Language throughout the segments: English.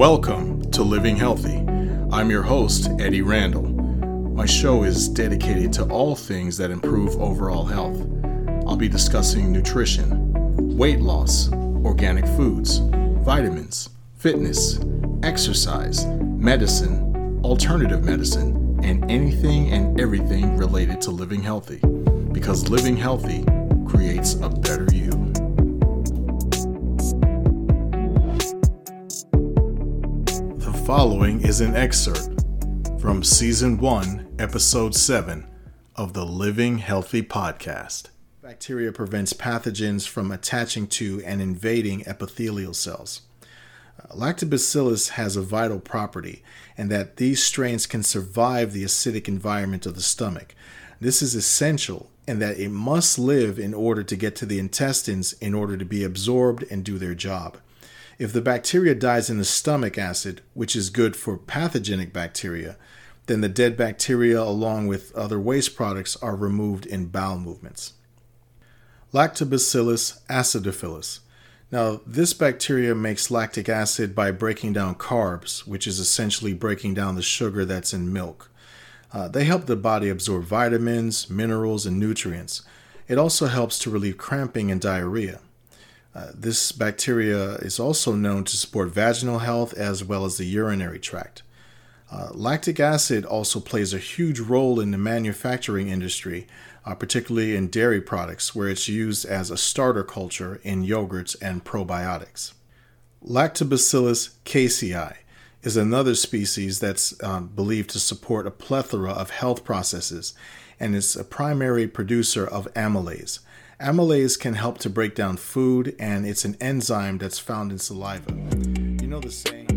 Welcome to Living Healthy. I'm your host, Eddie Randall. My show is dedicated to all things that improve overall health. I'll be discussing nutrition, weight loss, organic foods, vitamins, fitness, exercise, medicine, alternative medicine, and anything and everything related to living healthy. Because living healthy creates a better you. Following is an excerpt from Season 1, Episode 7 of the Living Healthy Podcast. Bacteria prevents pathogens from attaching to and invading epithelial cells. Uh, Lactobacillus has a vital property, and that these strains can survive the acidic environment of the stomach. This is essential in that it must live in order to get to the intestines in order to be absorbed and do their job. If the bacteria dies in the stomach acid, which is good for pathogenic bacteria, then the dead bacteria, along with other waste products, are removed in bowel movements. Lactobacillus acidophilus. Now, this bacteria makes lactic acid by breaking down carbs, which is essentially breaking down the sugar that's in milk. Uh, they help the body absorb vitamins, minerals, and nutrients. It also helps to relieve cramping and diarrhea. Uh, this bacteria is also known to support vaginal health as well as the urinary tract. Uh, lactic acid also plays a huge role in the manufacturing industry, uh, particularly in dairy products, where it's used as a starter culture in yogurts and probiotics. Lactobacillus casei is another species that's um, believed to support a plethora of health processes and is a primary producer of amylase. Amylase can help to break down food, and it's an enzyme that's found in saliva. You know the saying?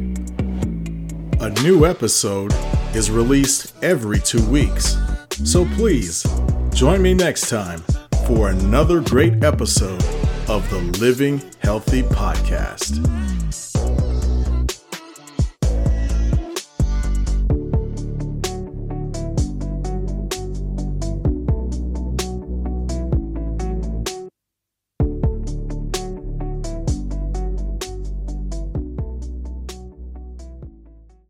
A new episode is released every two weeks. So please join me next time for another great episode of the Living Healthy Podcast.